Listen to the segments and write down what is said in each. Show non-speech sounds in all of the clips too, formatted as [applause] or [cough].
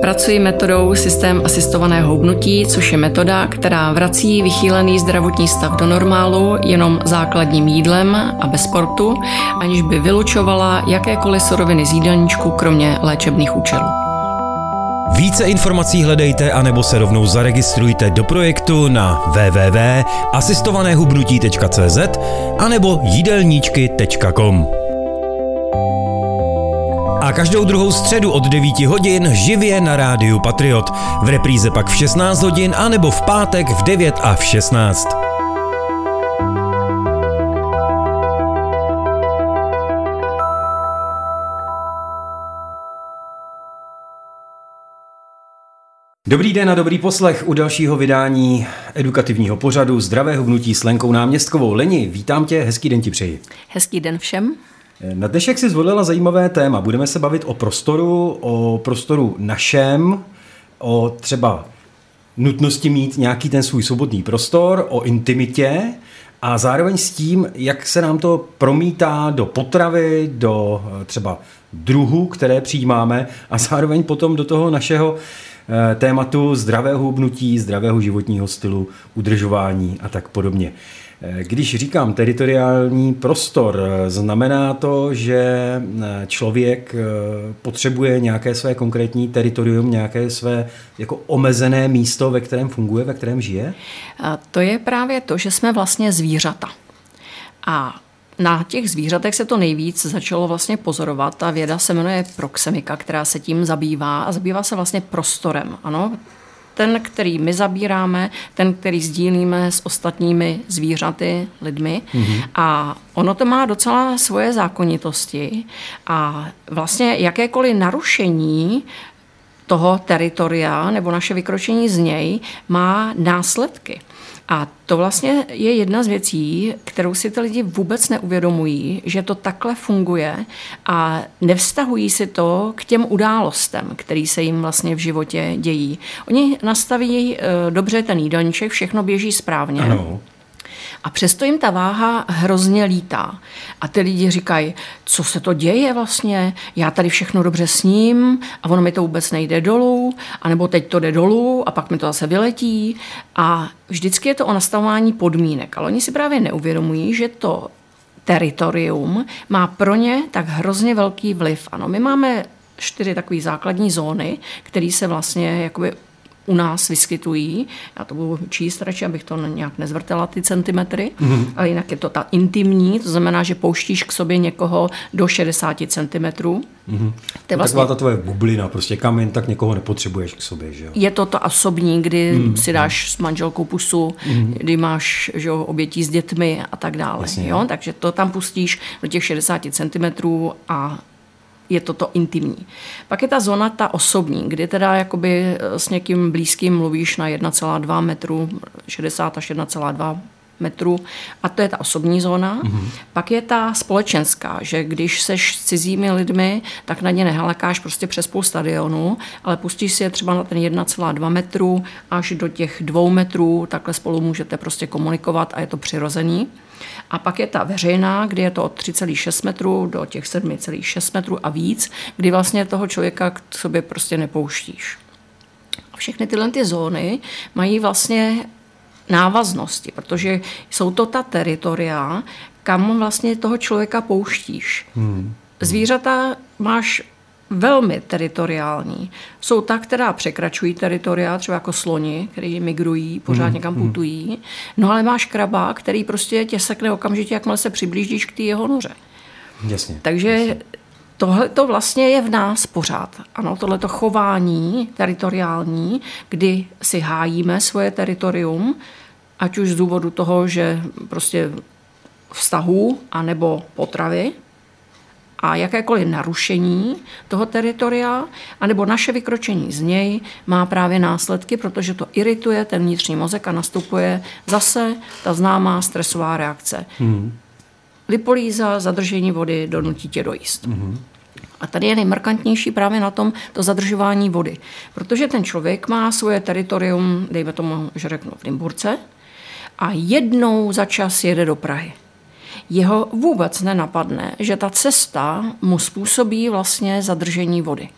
Pracuji metodou systém asistovaného hubnutí, což je metoda, která vrací vychýlený zdravotní stav do normálu jenom základním jídlem a bez sportu, aniž by vylučovala jakékoliv suroviny z jídelníčku, kromě léčebných účelů. Více informací hledejte anebo se rovnou zaregistrujte do projektu na www.asistovanéhubnutí.cz anebo jídelníčky.com. A každou druhou středu od 9 hodin živě na rádiu Patriot. V repríze pak v 16 hodin anebo v pátek v 9 a v 16. Dobrý den a dobrý poslech u dalšího vydání edukativního pořadu Zdravého hnutí s Lenkou náměstkovou. Leni, vítám tě, hezký den ti přeji. Hezký den všem. Na dnešek si zvolila zajímavé téma. Budeme se bavit o prostoru, o prostoru našem, o třeba nutnosti mít nějaký ten svůj svobodný prostor, o intimitě a zároveň s tím, jak se nám to promítá do potravy, do eh, třeba druhů, které přijímáme a zároveň potom do toho našeho eh, tématu zdravého hubnutí, zdravého životního stylu, udržování a tak podobně. Když říkám teritoriální prostor, znamená to, že člověk eh, potřebuje nějaké své konkrétní teritorium, nějaké své jako omezené místo, ve kterém funguje, ve kterém žije? A to je právě to, že jsme vlastně zvířata. A na těch zvířatech se to nejvíc začalo vlastně pozorovat. Ta věda se jmenuje proxemika, která se tím zabývá a zabývá se vlastně prostorem. Ano, ten, který my zabíráme, ten, který sdílíme s ostatními zvířaty, lidmi. Mm-hmm. A ono to má docela svoje zákonitosti a vlastně jakékoliv narušení toho teritoria nebo naše vykročení z něj má následky. A to vlastně je jedna z věcí, kterou si ty lidi vůbec neuvědomují, že to takhle funguje a nevztahují si to k těm událostem, který se jim vlastně v životě dějí. Oni nastaví eh, dobře ten jídelníček, všechno běží správně. Ano. A přesto jim ta váha hrozně lítá. A ty lidi říkají, co se to děje vlastně, já tady všechno dobře sním a ono mi to vůbec nejde dolů, anebo teď to jde dolů a pak mi to zase vyletí. A vždycky je to o nastavování podmínek. Ale oni si právě neuvědomují, že to teritorium má pro ně tak hrozně velký vliv. Ano, my máme čtyři takové základní zóny, které se vlastně jakoby u nás vyskytují. Já to budu číst radši, abych to nějak nezvrtela ty centimetry, mm-hmm. ale jinak je to ta intimní, to znamená, že pouštíš k sobě někoho do 60 centimetrů. Mm-hmm. To je vlastně, taková ta tvoje bublina, prostě kam jen tak někoho nepotřebuješ k sobě. Že jo? Je to to osobní, kdy mm-hmm. si dáš s manželkou pusu, mm-hmm. kdy máš že jo, obětí s dětmi a tak dále. Jasně, jo? Takže to tam pustíš do těch 60 centimetrů a je toto intimní. Pak je ta zóna ta osobní, kdy teda jakoby eh, s někým blízkým mluvíš na 1,2 metru, 60 až 1,2 metru a to je ta osobní zóna. Mm-hmm. Pak je ta společenská, že když seš s cizími lidmi, tak na ně nehalakáš prostě přes půl stadionu, ale pustíš si je třeba na ten 1,2 metru až do těch dvou metrů, takhle spolu můžete prostě komunikovat a je to přirozený. A pak je ta veřejná, kdy je to od 3,6 metrů do těch 7,6 metrů a víc, kdy vlastně toho člověka k sobě prostě nepouštíš. Všechny tyhle ty zóny mají vlastně návaznosti, protože jsou to ta teritoria, kam vlastně toho člověka pouštíš. Hmm. Zvířata máš velmi teritoriální. Jsou ta, která překračují teritoria, třeba jako sloni, který migrují, pořád mm, někam mm. putují. No ale máš kraba, který prostě tě sekne okamžitě, jakmile se přiblížíš k té jeho noře. Jasně. Takže jasně. tohle to vlastně je v nás pořád. Ano, tohle to chování teritoriální, kdy si hájíme svoje teritorium, ať už z důvodu toho, že prostě vztahu anebo potravy, a jakékoliv narušení toho teritoria, anebo naše vykročení z něj má právě následky, protože to irituje ten vnitřní mozek a nastupuje zase ta známá stresová reakce. Hmm. Lipolíza, zadržení vody donutí tě dojíst. Hmm. A tady je nejmarkantnější právě na tom to zadržování vody. Protože ten člověk má svoje teritorium, dejme tomu, že řeknu v Limburce, a jednou za čas jede do Prahy. Jeho vůbec nenapadne, že ta cesta mu způsobí vlastně zadržení vody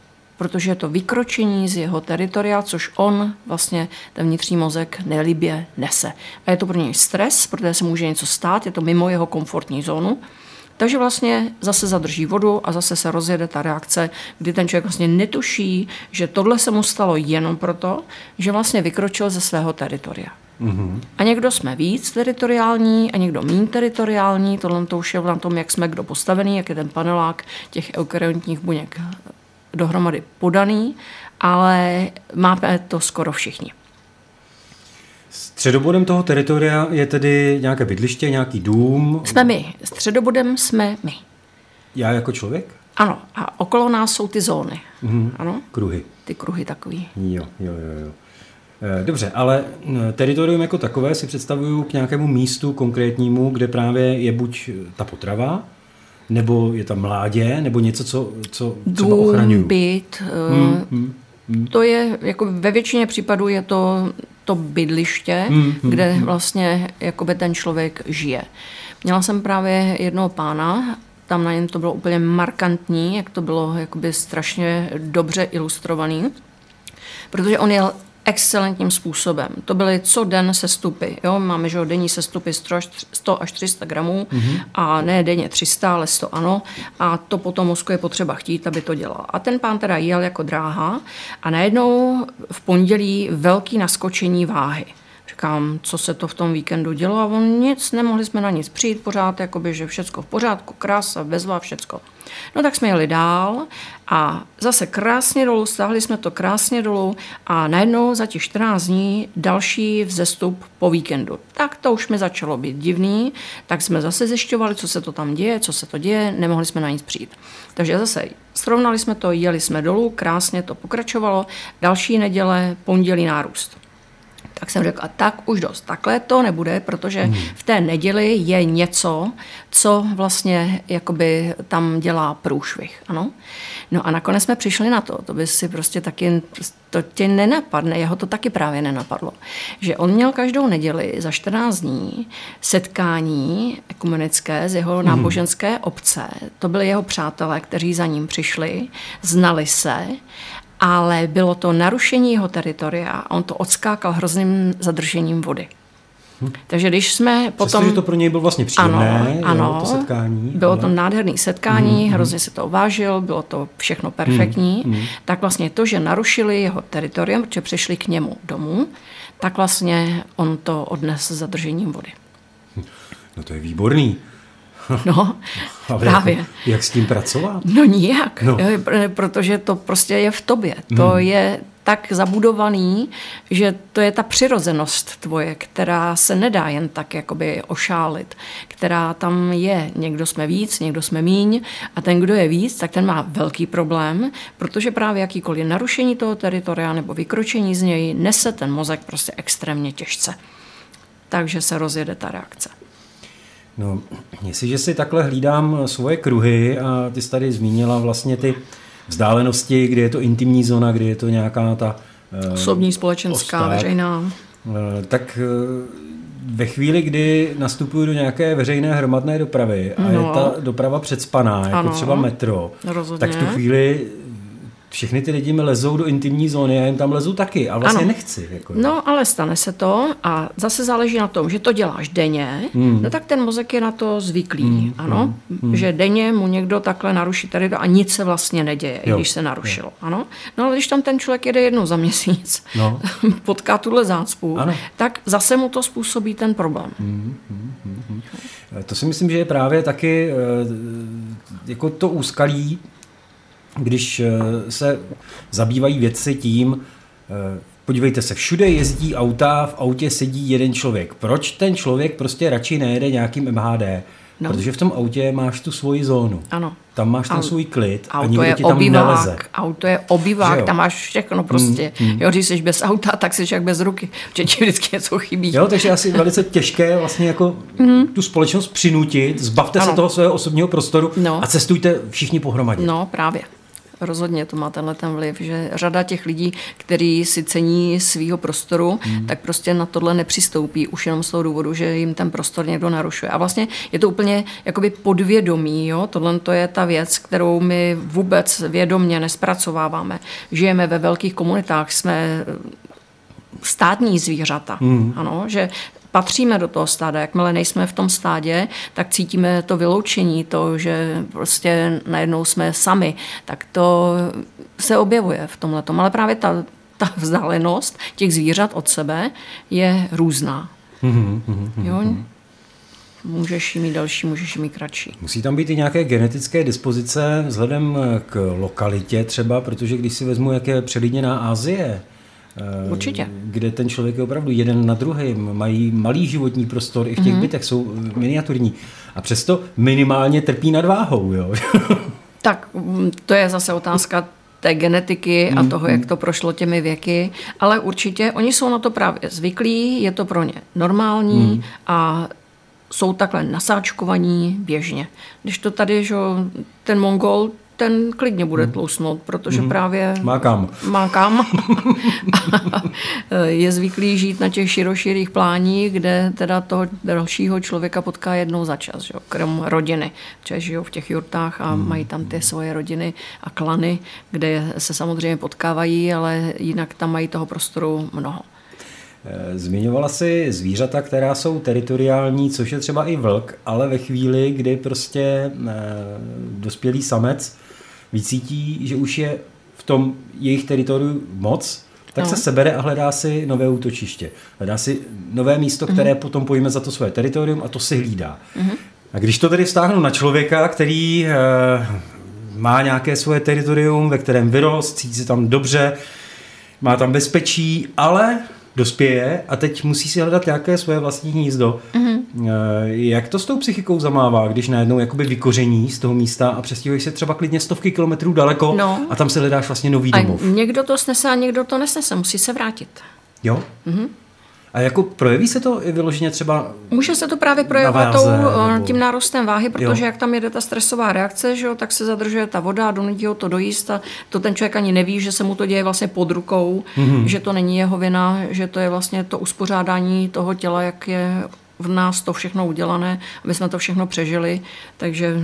protože je to vykročení z jeho teritoria, což on vlastně ten vnitřní mozek nelibě nese. A je to pro něj stres, protože se může něco stát, je to mimo jeho komfortní zónu. Takže vlastně zase zadrží vodu a zase se rozjede ta reakce, kdy ten člověk vlastně netuší, že tohle se mu stalo jenom proto, že vlastně vykročil ze svého teritoria. Mm-hmm. A někdo jsme víc teritoriální a někdo méně teritoriální, tohle to už je na tom, jak jsme kdo postavený, jak je ten panelák těch eukaryotních buněk dohromady podaný, ale máme to skoro všichni. Středobodem toho teritoria je tedy nějaké bydliště, nějaký dům? Jsme my. Středobodem jsme my. Já jako člověk? Ano. A okolo nás jsou ty zóny. Mhm. Ano. Kruhy. Ty kruhy takový. Jo, jo, jo. jo. Eh, dobře, ale teritorium jako takové si představuju k nějakému místu konkrétnímu, kde právě je buď ta potrava, nebo je tam mládě, nebo něco, co, co třeba ochraňují? byt, hmm, hmm, hmm. to je, jako ve většině případů je to to bydliště, hmm, hmm, kde hmm. vlastně jakoby ten člověk žije. Měla jsem právě jednoho pána, tam na něm to bylo úplně markantní, jak to bylo jakoby strašně dobře ilustrovaný, protože on jel excelentním způsobem. To byly co den sestupy. Jo? Máme že denní sestupy 100 až 300 gramů mm-hmm. a ne denně 300, ale 100 ano. A to potom mozku je potřeba chtít, aby to dělal. A ten pán teda jel jako dráha a najednou v pondělí velký naskočení váhy. Říkám, co se to v tom víkendu dělo a on nic, nemohli jsme na nic přijít pořád, jakoby, že všecko v pořádku, krása, bezva, všecko. No tak jsme jeli dál a zase krásně dolů, stáhli jsme to krásně dolů a najednou za těch 14 dní další vzestup po víkendu. Tak to už mi začalo být divný, tak jsme zase zjišťovali, co se to tam děje, co se to děje, nemohli jsme na nic přijít. Takže zase srovnali jsme to, jeli jsme dolů, krásně to pokračovalo, další neděle, pondělí nárůst. Tak jsem řekla, tak už dost, takhle to nebude, protože hmm. v té neděli je něco, co vlastně jakoby tam dělá průšvih. Ano? No a nakonec jsme přišli na to, to by si prostě taky, to tě nenapadne, jeho to taky právě nenapadlo, že on měl každou neděli za 14 dní setkání ekumenické z jeho hmm. náboženské obce. To byli jeho přátelé, kteří za ním přišli, znali se ale bylo to narušení jeho teritoria a on to odskákal hrozným zadržením vody. Hm. Takže když jsme potom... Přesto, že to pro něj bylo vlastně příjemné, ano, ano, to setkání. Bylo ale... to nádherné setkání, mm, hrozně se to vážil, bylo to všechno perfektní, mm, mm. tak vlastně to, že narušili jeho teritorium, protože přišli k němu domů, tak vlastně on to odnes zadržením vody. No to je výborný. [laughs] No, Ale právě. Jak, jak s tím pracovat? No nijak, no. protože to prostě je v tobě. To hmm. je tak zabudovaný, že to je ta přirozenost tvoje, která se nedá jen tak jakoby ošálit, která tam je. Někdo jsme víc, někdo jsme míň a ten, kdo je víc, tak ten má velký problém, protože právě jakýkoliv narušení toho teritoria nebo vykročení z něj nese ten mozek prostě extrémně těžce. Takže se rozjede ta reakce. No, jestliže si takhle hlídám svoje kruhy a ty jsi tady zmínila vlastně ty vzdálenosti, kdy je to intimní zóna, kdy je to nějaká ta... Uh, Osobní, společenská, osták, veřejná. Uh, tak ve chvíli, kdy nastupuju do nějaké veřejné hromadné dopravy a no. je ta doprava předspaná, jako ano. třeba metro, Rozhodně. tak v tu chvíli všechny ty lidi mi lezou do intimní zóny, já jim tam lezu taky a vlastně ano. nechci. Jako, no, ale stane se to a zase záleží na tom, že to děláš denně, hmm. no tak ten mozek je na to zvyklý, hmm. ano, hmm. že denně mu někdo takhle naruší tady a nic se vlastně neděje, jo. i když se narušilo, jo. ano. No ale když tam ten člověk jede jednou za měsíc, no. [laughs] potká tuhle zácpu, ano. tak zase mu to způsobí ten problém. Hmm. Hmm. Hmm. To si myslím, že je právě taky eh, jako to úskalí když eh, se zabývají věci tím, eh, podívejte se, všude jezdí auta, v autě sedí jeden člověk. Proč ten člověk prostě radši nejede nějakým MHD? No. Protože v tom autě máš tu svoji zónu. Ano. Tam máš ten svůj klid a nikdo je ti tam obývák, neleze. Auto je obývák, tam máš všechno prostě. Mm, mm. Jo, když jsi bez auta, tak jsi jak bez ruky, že ti vždycky něco chybí. Jo, takže asi velice těžké vlastně jako mm. tu společnost přinutit, zbavte ano. se toho svého osobního prostoru no. a cestujte všichni pohromadě. No, právě. Rozhodně to má tenhle ten vliv, že řada těch lidí, kteří si cení svého prostoru, hmm. tak prostě na tohle nepřistoupí už jenom z toho důvodu, že jim ten prostor někdo narušuje. A vlastně je to úplně jakoby podvědomí, jo? tohle to je ta věc, kterou my vůbec vědomně nespracováváme. Žijeme ve velkých komunitách, jsme státní zvířata. Hmm. Ano, že patříme do toho stáda. Jakmile nejsme v tom stádě, tak cítíme to vyloučení, to, že prostě najednou jsme sami. Tak to se objevuje v tomhle. Ale právě ta, ta vzdálenost těch zvířat od sebe je různá. jo? Můžeš jí mít další, můžeš jí mít kratší. Musí tam být i nějaké genetické dispozice vzhledem k lokalitě třeba, protože když si vezmu, jak je předlidněná Asie, Určitě. Kde ten člověk je opravdu jeden na druhém, mají malý životní prostor, i v těch mm-hmm. bytech jsou miniaturní. A přesto minimálně trpí nadváhou. Jo? [laughs] tak mm, to je zase otázka té genetiky a mhm, toho, jak mhm. to prošlo těmi věky, ale určitě oni jsou na to právě zvyklí, je to pro ně normální mm. a jsou takhle nasáčkovaní běžně. Když to tady, že ten Mongol, ten klidně bude hmm. tlousnout, protože hmm. právě má kam. Má kam. [laughs] je zvyklý žít na těch široširých pláních, kde teda toho dalšího člověka potká jednou za čas, že? krom rodiny. Protože žijou v těch jurtách a hmm. mají tam ty svoje rodiny a klany, kde se samozřejmě potkávají, ale jinak tam mají toho prostoru mnoho. Eh, zmiňovala si zvířata, která jsou teritoriální, což je třeba i vlk, ale ve chvíli, kdy prostě e, dospělý samec vycítí, že už je v tom jejich teritoriu moc, tak no. se sebere a hledá si nové útočiště. Hledá si nové místo, mhm. které mm-hmm. potom pojíme za to své teritorium a to si hlídá. Mm-hmm. A když to tedy vztáhnu na člověka, který e, má nějaké svoje teritorium, ve kterém vyrost, cítí se tam dobře, má tam bezpečí, ale dospěje a teď musí si hledat nějaké svoje vlastní hnízdo. Mm-hmm. Jak to s tou psychikou zamává, když najednou jakoby vykoření z toho místa a přestěhuješ se třeba klidně stovky kilometrů daleko no. a tam se hledáš vlastně nový domov. A někdo to snese a někdo to nesnese, musí se vrátit. Jo? Mm-hmm. A jako projeví se to i vyloženě třeba Může se to právě projevovat tou, eh, nebo... tím nárůstem váhy, protože jo. jak tam jede ta stresová reakce, že jo, tak se zadržuje ta voda a donutí ho to dojíst a to ten člověk ani neví, že se mu to děje vlastně pod rukou, mm-hmm. že to není jeho vina, že to je vlastně to uspořádání toho těla, jak je v nás to všechno udělané, aby jsme to všechno přežili. Takže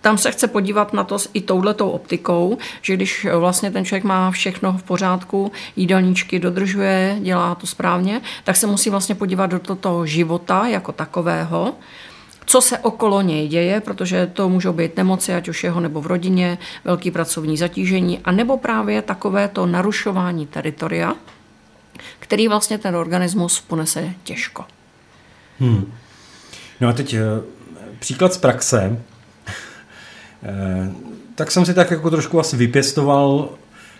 tam se chce podívat na to i touhletou optikou, že když vlastně ten člověk má všechno v pořádku, jídelníčky dodržuje, dělá to správně, tak se musí vlastně podívat do toho života jako takového, co se okolo něj děje, protože to můžou být nemoci, ať už jeho nebo v rodině, velký pracovní zatížení, a nebo právě takové to narušování teritoria, který vlastně ten organismus ponese těžko. Hmm. No a teď eh, příklad z praxe. Eh, tak jsem si tak jako trošku asi vypěstoval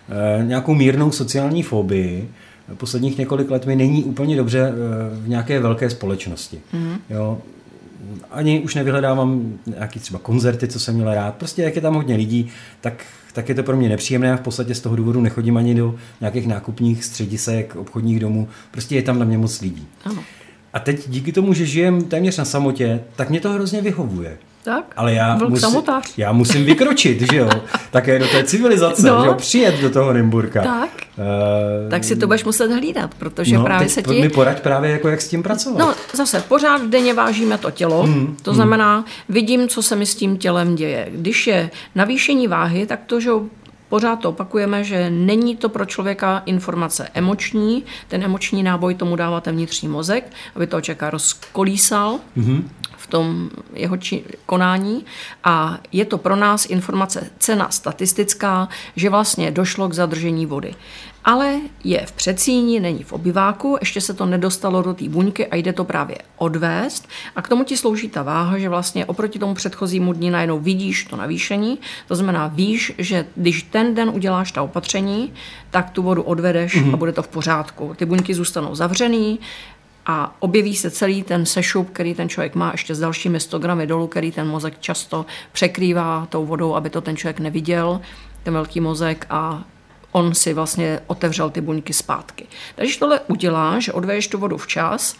eh, nějakou mírnou sociální fobii. Posledních několik let mi není úplně dobře v nějaké velké společnosti. Mm. Jo, ani už nevyhledávám nějaký třeba koncerty, co jsem měl rád. Prostě jak je tam hodně lidí, tak, tak je to pro mě nepříjemné a v podstatě z toho důvodu nechodím ani do nějakých nákupních středisek, obchodních domů. Prostě je tam na mě moc lidí. Ano. A teď díky tomu, že žijem téměř na samotě, tak mě to hrozně vyhovuje. Tak, Ale já, musí, já musím vykročit, že jo? Také do té civilizace, no. že jo? Přijet do toho Nymburka. Tak. Uh, tak si to budeš muset hlídat, protože no, právě se ti... mi poraď právě, jako jak s tím pracovat. No, zase, pořád denně vážíme to tělo, hmm, to hmm. znamená, vidím, co se mi s tím tělem děje. Když je navýšení váhy, tak to, že Pořád to opakujeme, že není to pro člověka informace emoční, ten emoční náboj tomu dává ten vnitřní mozek, aby to člověka rozkolísal. Mm-hmm v tom jeho či- konání a je to pro nás informace cena statistická, že vlastně došlo k zadržení vody. Ale je v předsíni, není v obyváku, ještě se to nedostalo do té buňky a jde to právě odvést. A k tomu ti slouží ta váha, že vlastně oproti tomu předchozímu dní najednou vidíš to navýšení. To znamená, víš, že když ten den uděláš ta opatření, tak tu vodu odvedeš mm-hmm. a bude to v pořádku. Ty buňky zůstanou zavřený, a objeví se celý ten sešup, který ten člověk má ještě s dalšími 100 gramy dolů, který ten mozek často překrývá tou vodou, aby to ten člověk neviděl, ten velký mozek a on si vlastně otevřel ty buňky zpátky. Takže tohle uděláš, odveješ tu vodu včas,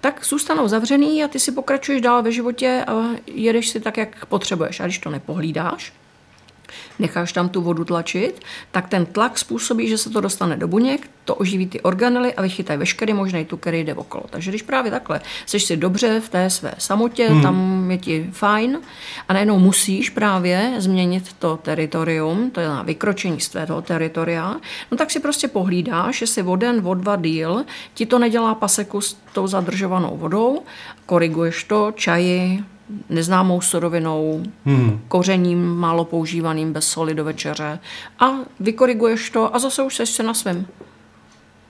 tak zůstanou zavřený a ty si pokračuješ dál ve životě a jedeš si tak, jak potřebuješ. A když to nepohlídáš, necháš tam tu vodu tlačit, tak ten tlak způsobí, že se to dostane do buněk, to oživí ty organely a vychytají veškerý možný tuk, který jde okolo. Takže když právě takhle jsi si dobře v té své samotě, hmm. tam je ti fajn a najednou musíš právě změnit to teritorium, to je na vykročení z tvého teritoria, no tak si prostě pohlídáš, jestli o den, o dva díl ti to nedělá paseku s tou zadržovanou vodou, koriguješ to, čaji, neznámou surovinou, hmm. kořením málo používaným bez soli do večeře a vykoriguješ to a zase už seš se na svém.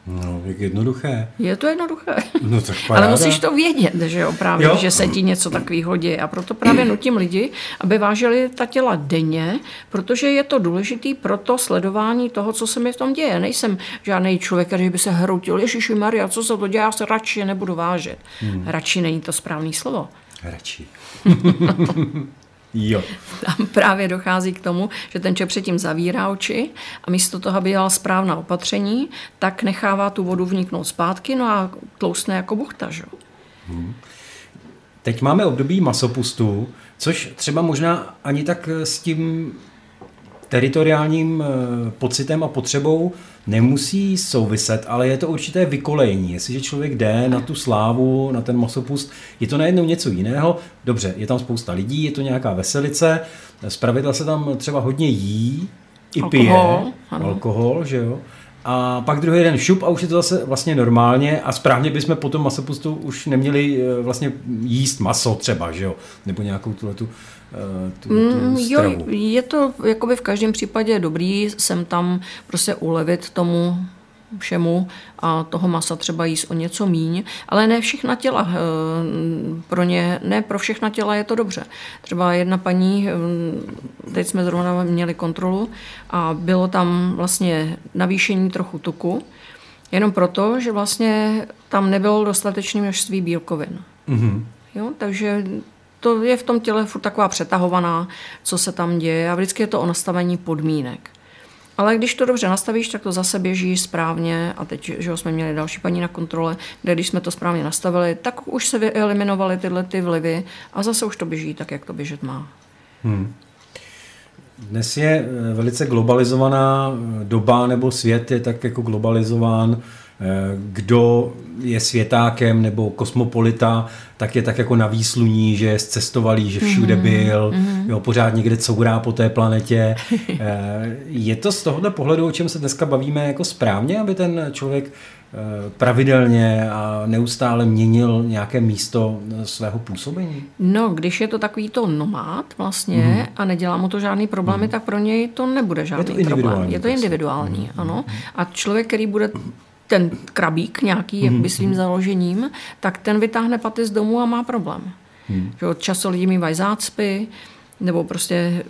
No, jak jednoduché. Je to jednoduché. No, tak [laughs] Ale musíš to vědět, že jo, právě, jo? že se ti něco takového děje. A proto právě nutím lidi, aby vážili ta těla denně, protože je to důležitý pro to sledování toho, co se mi v tom děje. Nejsem žádný člověk, který by se hroutil, Ježíši Maria, co se to děje, já se radši nebudu vážit. Hmm. Radši není to správné slovo. Radši. [laughs] jo. Tam právě dochází k tomu, že ten člověk předtím zavírá oči a místo toho, aby dělal správná opatření, tak nechává tu vodu vniknout zpátky, no a tlousne jako buchta. Že? Hmm. Teď máme období masopustu, což třeba možná ani tak s tím teritoriálním eh, pocitem a potřebou nemusí souviset, ale je to určité vykolejení. Jestliže člověk jde na tu slávu, na ten masopust, je to najednou něco jiného. Dobře, je tam spousta lidí, je to nějaká veselice, zpravidla se tam třeba hodně jí, i pije, alkohol, alkohol že jo. A pak druhý den šup a už je to zase vlastně normálně a správně bychom po tom masopustu už neměli eh, vlastně jíst maso třeba, že jo, nebo nějakou tuhle tu Eh, tu, tu mm, jo, je to jakoby v každém případě dobrý sem tam prostě ulevit tomu všemu a toho masa třeba jíst o něco míň, ale ne všechna těla eh, pro ně, ne pro všechna těla je to dobře. Třeba jedna paní, eh, teď jsme zrovna měli kontrolu a bylo tam vlastně navýšení trochu tuku, jenom proto, že vlastně tam nebylo dostatečné množství bílkovin. Mm-hmm. Jo, takže to je v tom těle furt taková přetahovaná, co se tam děje a vždycky je to o nastavení podmínek. Ale když to dobře nastavíš, tak to zase běží správně a teď že jsme měli další paní na kontrole, kde když jsme to správně nastavili, tak už se vyeliminovaly tyhle ty vlivy a zase už to běží tak, jak to běžet má. Hmm. Dnes je eh, velice globalizovaná eh, doba, nebo svět je tak jako globalizován kdo je světákem nebo kosmopolita, tak je tak jako na výsluní, že je zcestovalý, že všude mhm, byl, mm-hmm. jo, pořád někde courá po té planetě. [laughs] Eh, je to z tohohle pohledu, o čem se dneska bavíme, jako správně, aby ten člověk eh, pravidelně a neustále měnil nějaké místo svého působení? No, když je to takový to nomád vlastně mm-hmm. a nedělá mu to žádný problémy, mm-hmm. tak pro něj to nebude žádný je to problém. Je to individuální, mm-hmm. ano. A člověk, který bude ten krabík nějaký, jak by mhm, svým mhm. založením, tak ten vytáhne paty z domu a má problém. Hmm. Že často lidi mývají zácpy, nebo prostě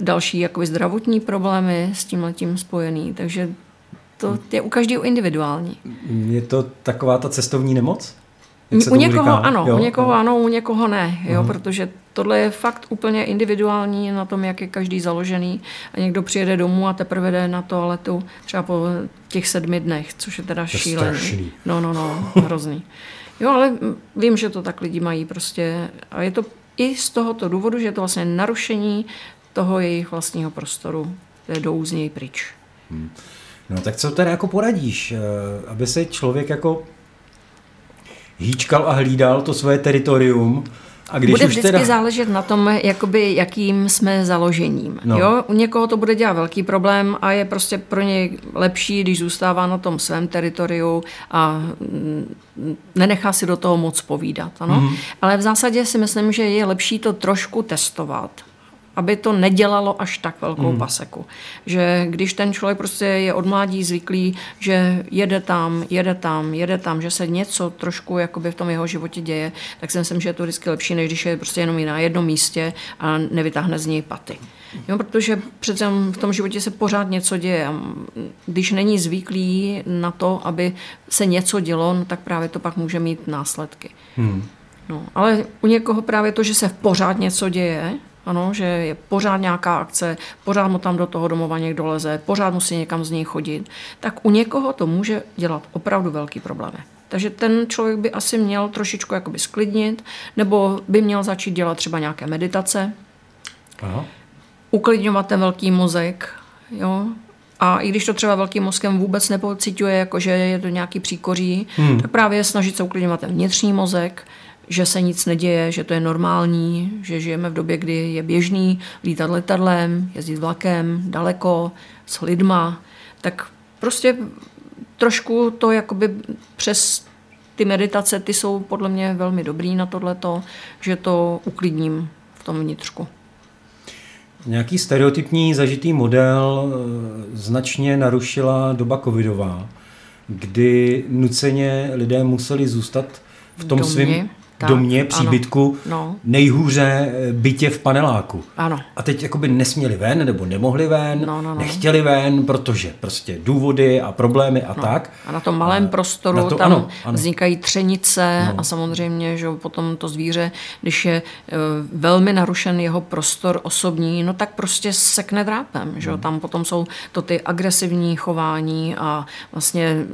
další jakoby zdravotní problémy s tím letím spojený. Takže to je u každého individuální. Je to taková ta cestovní nemoc? u někoho říká? ano, jo? u někoho ano, u někoho ne, jo, uh-huh. protože tohle je fakt úplně individuální na tom, jak je každý založený a někdo přijede domů a teprve jde na toaletu třeba po těch sedmi dnech, což je teda šílený. No, no, no, hrozný. Jo, ale vím, že to tak lidi mají prostě a je to i z tohoto důvodu, že je to vlastně narušení toho jejich vlastního prostoru, to je jdou z něj pryč. Hmm. No tak co teda jako poradíš, eh, aby se člověk jako hýčkal a hlídal to svoje teritorium. A když bude vždycky teda... záležet na tom, jakoby, jakým jsme založením. No. Jo? U někoho to bude dělat velký problém a je prostě pro něj lepší, když zůstává na tom svém teritoriu a mm, nenechá si do toho moc povídat. Ano? Mm-hmm. Ale v zásadě si myslím, že je lepší to trošku testovat aby to nedělalo až tak velkou mm. paseku. Že když ten člověk prostě je od mládí zvyklý, že jede tam, jede tam, jede tam, že se něco trošku jakoby v tom jeho životě děje, tak si myslím, že je to vždycky lepší, než když je prostě jenom na jednom místě a nevytáhne z něj paty. Jo, protože přece v tom životě se pořád něco děje. Když není zvyklý na to, aby se něco dělo, no, tak právě to pak může mít následky. Hmm. No, ale u někoho právě to, že se pořád něco děje, ano, že je pořád nějaká akce, pořád mu tam do toho domova někdo leze, pořád musí někam z něj chodit, tak u někoho to může dělat opravdu velký problémy. Takže ten člověk by asi měl trošičku jakoby sklidnit, nebo by měl začít dělat třeba nějaké meditace, Aha. uklidňovat ten velký mozek, jo, a i když to třeba velkým mozkem vůbec nepocituje, jako že je to nějaký příkoří, hmm. tak právě snažit se uklidňovat ten vnitřní mozek, že se nic neděje, že to je normální, že žijeme v době, kdy je běžný lítat letadlem, jezdit vlakem, daleko, s lidma, tak prostě trošku to jakoby přes ty meditace, ty jsou podle mě velmi dobrý na tohleto, že to uklidním v tom vnitřku. Nějaký stereotypní zažitý model eh, značně narušila doba covidová, kdy nuceně lidé museli zůstat v tom svém tak, domě, příbytku, no. nejhůře eh, bytě v paneláku. Ano. A teď jakoby nesměli ven, nebo nemohli ven, no, no, no. nechtěli ven, protože prostě důvody a problémy a no. tak. A na tom malém a prostoru to, tam ano, ano. vznikají třenice no. a samozřejmě, že potom to zvíře, když je uh, velmi narušen jeho prostor osobní, no tak prostě sekne drápem, že no. tam potom jsou to ty agresivní chování a vlastně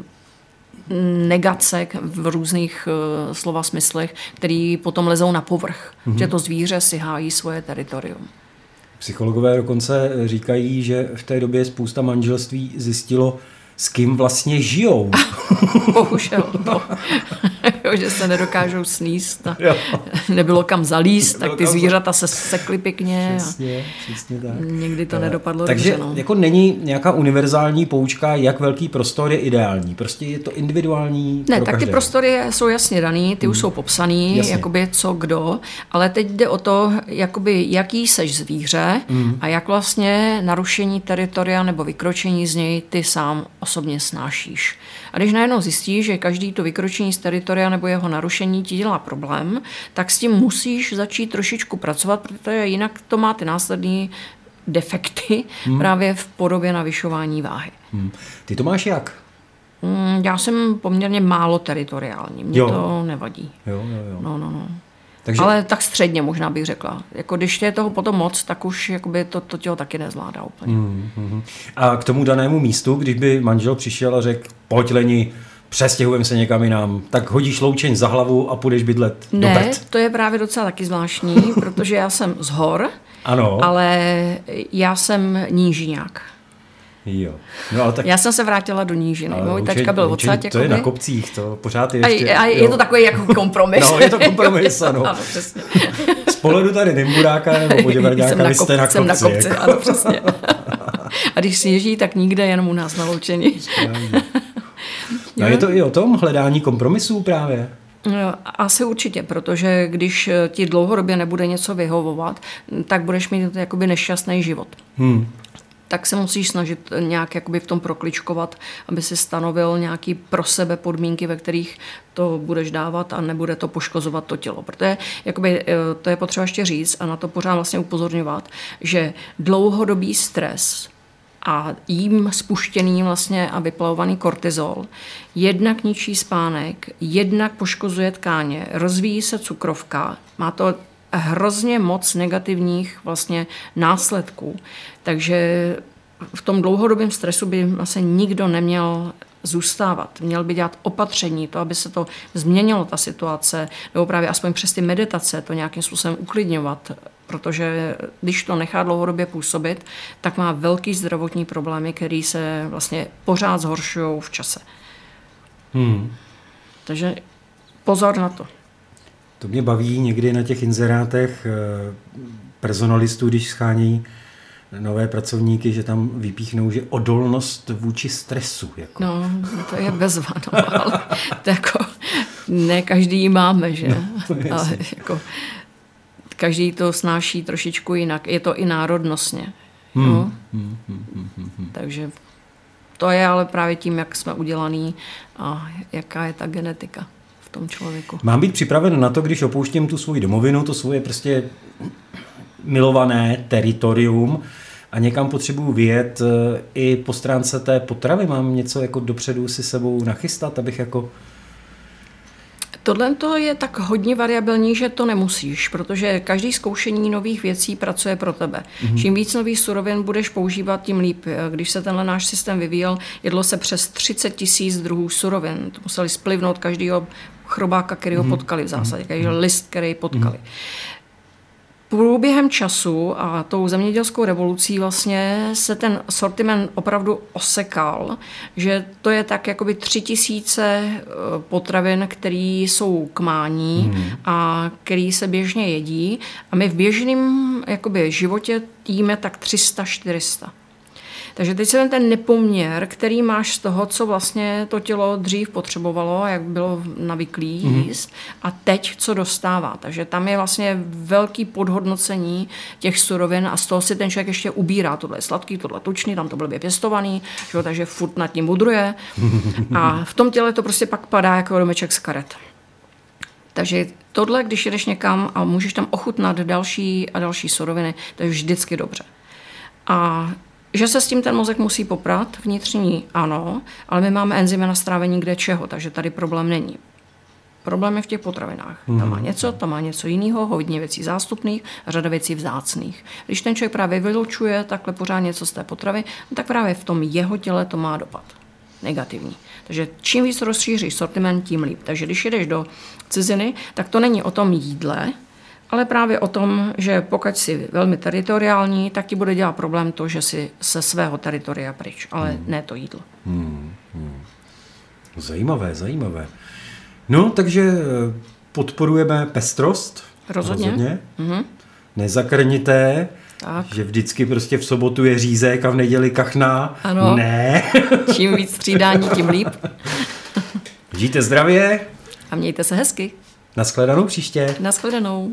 negace v různých uh, slova smyslech, který potom lezou na povrch, mm-hmm. že to zvíře si hájí svoje teritorium. Psychologové dokonce říkají, že v té době spousta manželství zjistilo, s kým vlastně žijou. [laughs] Bohužel, no. jo, že se nedokážou sníst a jo. nebylo kam zalíst, tak ty zvířata se sekly pěkně. Přesně, přesně tak. Někdy to nedopadlo Takže dobře, no. jako není nějaká univerzální poučka, jak velký prostor je ideální. Prostě je to individuální Ne, tak každého. ty prostory jsou jasně daný, ty mm. už jsou popsaný, jasně. jakoby co kdo, ale teď jde o to, jakoby jaký seš zvíře mm. a jak vlastně narušení teritoria nebo vykročení z něj ty sám osobně snášíš. A když najednou zjistíš, že každý to vykročení z teritoria nebo jeho narušení ti dělá problém, tak s tím musíš začít trošičku pracovat, protože jinak to má ty následné defekty hmm. právě v podobě navyšování váhy. Hmm. Ty to máš jak? Hmm, já jsem poměrně málo teritoriální, mě jo. to nevadí. Jo, jo, jo. No, no, no. Takže... Ale tak středně možná bych řekla. Jako když je toho potom moc, tak už jakoby to, to tělo taky nezvládá úplně. Mm, mm. A k tomu danému místu, když by manžel přišel a řekl, pojď Leni, přestěhujeme se někam jinam, tak hodíš loučeň za hlavu a půjdeš bydlet ne, do Ne, to je právě docela taky zvláštní, [laughs] protože já jsem z hor, ano. ale já jsem nížiňák. Jo. No, ale tak... Já jsem se vrátila do nížiny. Můj tačka byl odsaď. To je na kopcích, to pořád je ještě... A, a je to takový jako [laughs] kompromis. no, je to kompromis, [laughs] ano. ano přesně. Z pohledu tady Nymburáka nebo [laughs] Poděbrňáka, vy jste na kopci. Jsem na kopci, jako. ano, přesně. A když sněží, tak nikde, jenom u nás na loučení. no, je to i o tom hledání kompromisů právě. No, asi určitě, protože když ti dlouhodobě nebude něco vyhovovat, tak budeš mít jakoby nešťastný život. Hmm tak se musíš snažit nějak jakoby v tom prokličkovat, aby si stanovil nějaký pro sebe podmínky, ve kterých to budeš dávat a nebude to poškozovat to tělo. Protože jakoby, eh, to je potřeba ještě říct a na to pořád vlastně upozorňovat, že dlouhodobý stres a jím spuštěný vlastně a vyplavovaný kortizol jednak ničí spánek, jednak poškozuje tkáně, rozvíjí se cukrovka, má to hrozně moc negativních vlastně následků. Takže v tom dlouhodobém stresu by asi nikdo neměl zůstávat. Měl by dělat opatření, to, aby se to změnilo, ta situace, nebo právě aspoň přes ty meditace to nějakým způsobem uklidňovat, protože když to nechá dlouhodobě působit, tak má velký zdravotní problémy, které se vlastně pořád zhoršují v čase. Hmm. Takže pozor na to. To mě baví někdy na těch inzerátech eh, personalistů, když schánějí nové pracovníky, že tam vypíchnou, že odolnost vůči stresu. Jako. No, to je bezva, no, ale [laughs] to jako ne každý ji máme, že? No, ale jako, každý to snáší trošičku jinak. Je to i národnostně. Hmm. No? Hmm, hmm, hmm, hmm, hmm. Takže to je ale právě tím, jak jsme udělaný a jaká je ta genetika tom člověku. Mám být připraven na to, když opouštím tu svoji domovinu, to svoje prostě milované teritorium a někam potřebuju vyjet eh, i po stránce té potravy. Mám něco jako dopředu si sebou nachystat, abych jako Tohle to je tak hodně variabilní, že to nemusíš, protože každý zkoušení nových věcí pracuje pro tebe. Mm-hmm. Čím víc nových surovin budeš používat, tím líp. Když se tenhle náš systém vyvíjel, jedlo se přes 30 tisíc druhů surovin. To museli splivnout každého chrobáka, který ho mhm. potkali v zásadě, každý mm-hmm. list, který potkali. Mm-hmm průběhem času a tou zemědělskou revolucí vlastně se ten sortiment opravdu osekal, že to je tak jakoby tři tisíce eh, potravin, které jsou kmání hmm. a který se běžně jedí a my v běžném jakoby životě jíme tak 300-400. Takže teď se ten nepoměr, který máš z toho, co vlastně to tělo dřív potřebovalo, jak bylo navyklý mm-hmm. jíst, a teď, co dostává. Takže tam je vlastně velký podhodnocení těch surovin a z toho si ten člověk ještě ubírá. Tohle je sladký, tohle tučný, tam to blbě pěstovaný, že, takže furt nad tím budruje. A v tom těle to prostě pak padá jako domeček z karet. Takže tohle, když jdeš někam a můžeš tam ochutnat další a další suroviny, to je vždycky dobře. A že se s tím ten mozek musí poprat, vnitřní ano, ale my máme enzymy na strávení kde čeho, takže tady problém není. Problém je v těch potravinách. Mm. Tam má mhm. něco, tam má něco jiného, hodně věcí zástupných, řada věcí vzácných. Když ten člověk právě vylučuje takhle pořád něco z té potravy, no tak právě v tom jeho těle to má dopad. Negativní. Takže čím víc rozšíříš sortiment, tím líp. Takže když jdeš do ciziny, tak to není o tom jídle, ale právě o tom, že pokud jsi velmi teritoriální, tak ti bude dělat problém to, že jsi se svého teritoria pryč, ale hmm. ne to jídlo. Hmm. Hmm. Zajímavé, zajímavé. No, takže eh, podporujeme pestrost. Rozhodně. Rozhodně. Mm-hmm. Nezakrnité, tak. že vždycky prostě v sobotu je řízek a v neděli kachná. Ano. Ne. [laughs] Čím víc střídání, tím líp. Žijte zdravě. A mějte se hezky. Naschledanou příště. Naschledanou.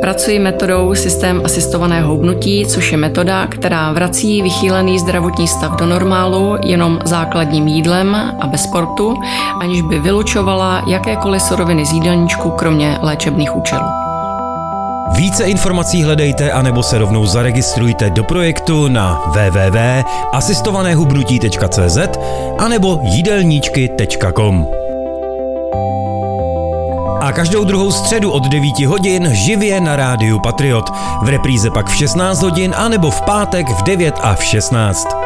Pracuji metodou systém asistovaného hubnutí, což je metoda, která vrací vychýlený zdravotní stav do normálu jenom základním jídlem a bez sportu, aniž by vylučovala jakékoliv suroviny z jídelníčku, kromě léčebných účelů. Více informací hledejte anebo se rovnou zaregistrujte do projektu na www.asistovanéhubnutí.cz anebo jídelníčky.com a každou druhou středu od 9 hodin živě na rádiu Patriot. V repríze pak v 16 hodin a nebo v pátek v 9 a v 16.